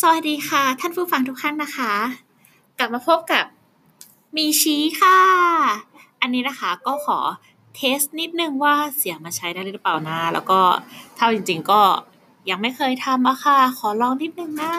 สวัสดีค่ะ ท่านผู้ฟังทุกท่านนะคะ กลับมาพบกับมีชี้ค่ะ อันนี้นะคะก็ขอเทสนิดนึงว่าเสียงมาใช้ได้หรือเปล่านะ แล้วก็เท่าจริง ๆ ก็ยังไม่เคยทำอะค่ะ ขอลองนิดนึงนะ